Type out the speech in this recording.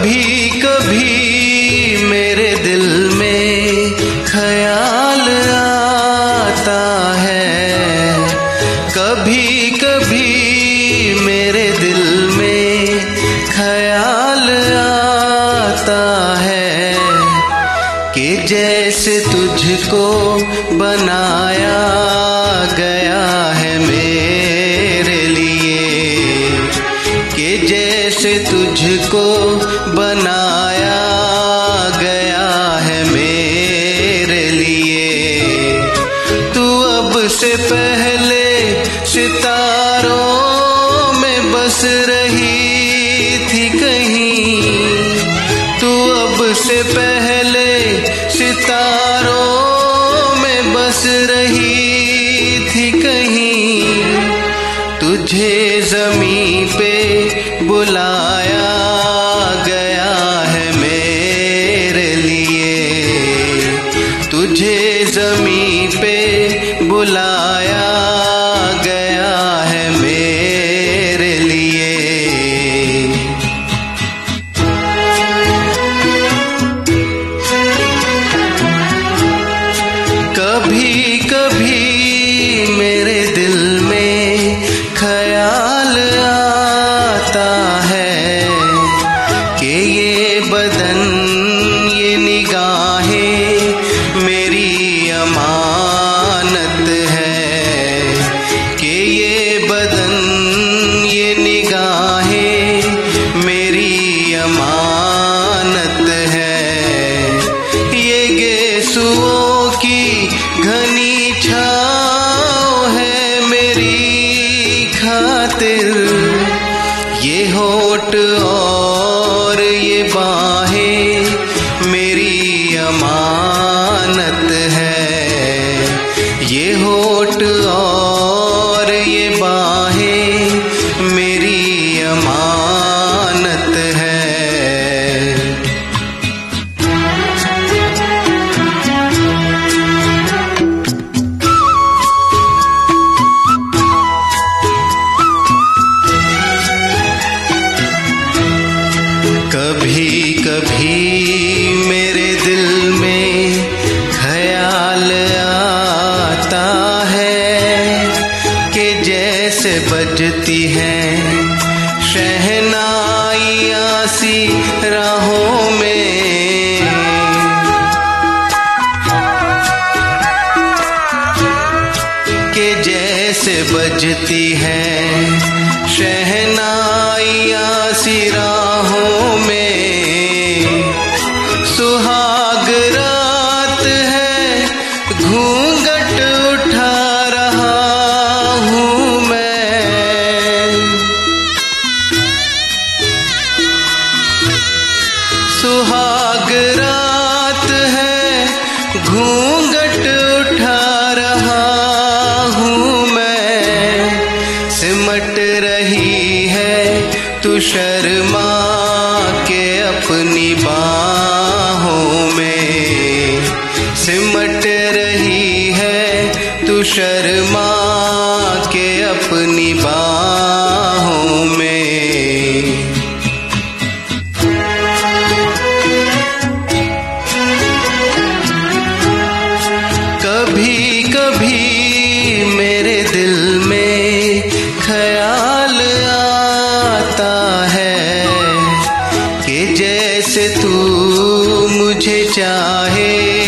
कभी कभी मेरे दिल में ख्याल आता है। कभी कभी मेरे दिल में ख्याल आता है कि जैसे तुझको बनाया गया है मेरे लिए, कि जैसे तुझको से पहले सितारों में बस रही थी कहीं। तू अब से पहले सितारों में बस रही थी कहीं। तुझे जमी पे बुलाया गया है मेरे लिए। तुझे जमी पे बुलाया कभी कभी मेरे दिल में ख्याल आता है कि जैसे बजती हैं शहनाइयाँ राहों में। के जैसे बजती हैं शहनाइयाँ सी शर्मा के अपनी बाहों में सिमट रही है तू शर्मा के अपनी बाहों में। कभी कभी मेरे दिल में ख्याल आता है कि जैसे तू मुझे भर